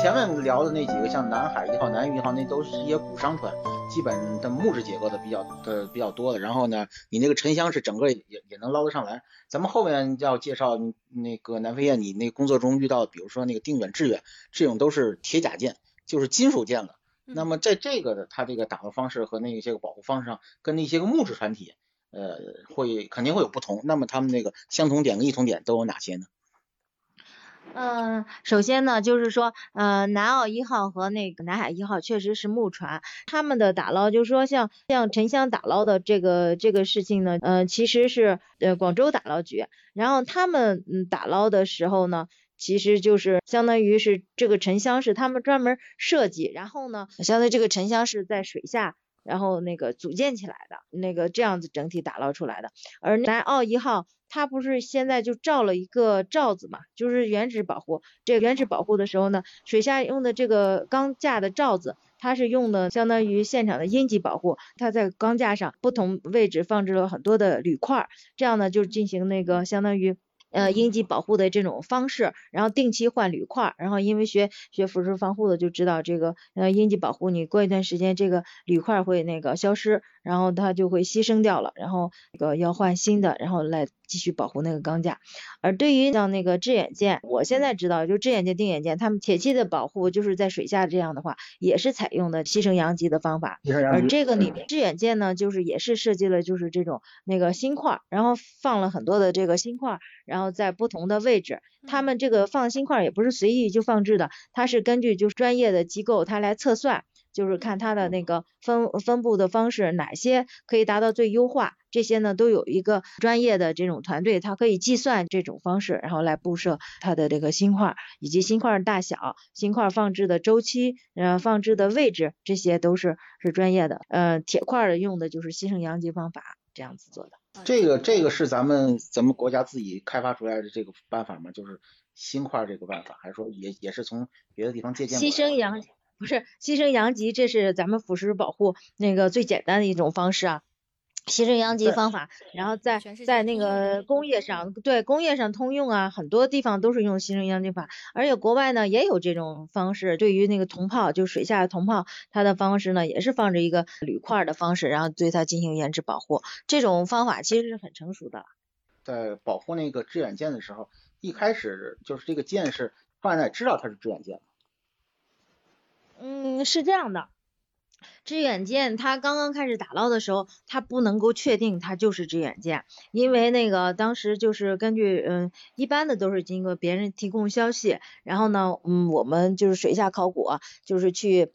前面聊的那几个，像南海一号、南屿一号，那都是一些古商船，基本的木质结构的比较的比较多的。然后呢，你那个沉箱是整个也也能捞得上来。咱们后面要介绍那个南飞燕，你那工作中遇到，比如说那个定远、致远这种都是铁甲舰，就是金属舰了。那么在这个的它这个打捞方式和那些个保护方式上，跟那些个木质船体，呃，会肯定会有不同。那么他们那个相同点跟异同点都有哪些呢？嗯，首先呢，就是说，呃，南澳一号和那个南海一号确实是木船，他们的打捞，就是说像像沉箱打捞的这个这个事情呢，呃，其实是呃广州打捞局，然后他们嗯打捞的时候呢，其实就是相当于是这个沉箱是他们专门设计，然后呢，相当于这个沉箱是在水下。然后那个组建起来的，那个这样子整体打捞出来的。而南澳一号，它不是现在就罩了一个罩子嘛，就是原址保护。这原址保护的时候呢，水下用的这个钢架的罩子，它是用的相当于现场的阴极保护。它在钢架上不同位置放置了很多的铝块，这样呢就进行那个相当于。呃，应急保护的这种方式，然后定期换铝块，然后因为学学腐蚀防护的就知道这个呃应急保护，你过一段时间这个铝块会那个消失，然后它就会牺牲掉了，然后那个要换新的，然后来。继续保护那个钢架，而对于像那个致远舰，我现在知道，就致远舰、定远舰，他们铁器的保护就是在水下这样的话，也是采用的牺牲阳极的方法。而这个里面致远舰呢，就是也是设计了就是这种那个芯块，然后放了很多的这个芯块，然后在不同的位置，他们这个放锌块也不是随意就放置的，它是根据就是专业的机构它来测算。就是看它的那个分分布的方式，哪些可以达到最优化，这些呢都有一个专业的这种团队，它可以计算这种方式，然后来布设它的这个锌块，以及锌块大小、锌块放置的周期、呃放置的位置，这些都是是专业的。呃，铁块的用的就是牺牲阳极方法这样子做的。这个这个是咱们咱们国家自己开发出来的这个办法吗？就是新块这个办法，还是说也也是从别的地方借鉴？牺牲阳。不是牺牲阳极，这是咱们腐蚀保护那个最简单的一种方式啊。牺牲阳极方法，然后在在那个工业上，对工业上通用啊，很多地方都是用牺牲阳极法，而且国外呢也有这种方式。对于那个铜炮，就水下的铜炮，它的方式呢也是放着一个铝块的方式，然后对它进行原质保护。这种方法其实是很成熟的。在保护那个致远舰的时候，一开始就是这个舰是放在知道它是致远舰。嗯，是这样的，致远舰它刚刚开始打捞的时候，它不能够确定它就是致远舰，因为那个当时就是根据嗯一般的都是经过别人提供消息，然后呢嗯我们就是水下考古，就是去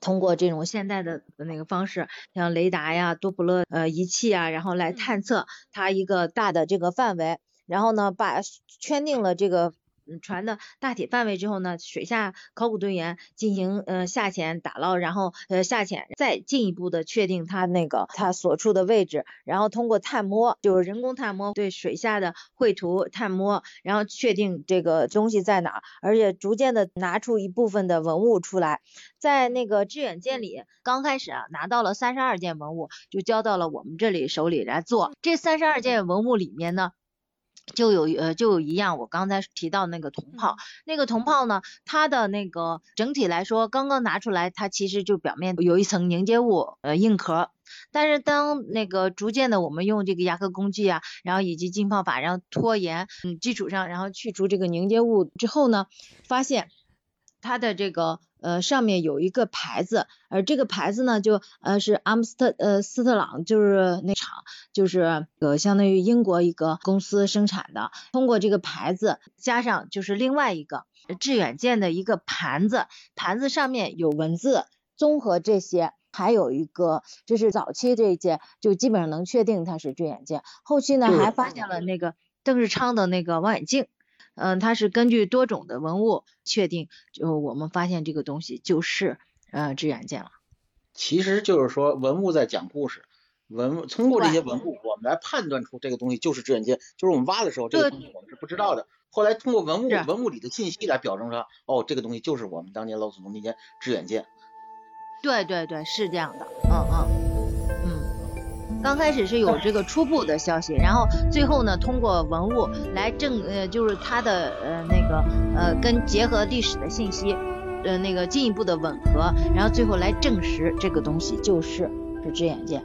通过这种现代的那个方式，像雷达呀、多普勒呃仪器啊，然后来探测它一个大的这个范围，然后呢把圈定了这个。船的大体范围之后呢，水下考古队员进行呃下潜打捞，然后呃下潜再进一步的确定它那个它所处的位置，然后通过探摸，就是人工探摸对水下的绘图探摸，然后确定这个东西在哪，而且逐渐的拿出一部分的文物出来，在那个致远舰里，刚开始啊拿到了三十二件文物，就交到了我们这里手里来做。这三十二件文物里面呢。就有呃就有一样，我刚才提到那个铜泡，那个铜泡呢，它的那个整体来说，刚刚拿出来，它其实就表面有一层凝结物呃硬壳，但是当那个逐渐的我们用这个牙科工具啊，然后以及浸泡法，然后拖延嗯基础上，然后去除这个凝结物之后呢，发现它的这个。呃，上面有一个牌子，而这个牌子呢，就呃是阿姆斯特呃斯特朗，就是那厂，就是呃相当于英国一个公司生产的。通过这个牌子，加上就是另外一个致远舰的一个盘子，盘子上面有文字，综合这些，还有一个就是早期这一件，就基本上能确定它是致远舰。后期呢，还发现了那个邓世昌的那个望远镜。嗯，它是根据多种的文物确定，就我们发现这个东西就是呃只眼剑了。其实就是说文物在讲故事，文物通过这些文物，我们来判断出这个东西就是只眼剑，就是我们挖的时候这个东西我们是不知道的，后来通过文物文物里的信息来表证说，哦，这个东西就是我们当年老祖宗那件只眼剑。对对对，是这样的，嗯嗯。刚开始是有这个初步的消息，然后最后呢，通过文物来证，呃，就是它的呃那个呃跟结合历史的信息，呃那个进一步的吻合，然后最后来证实这个东西就是这只眼剑。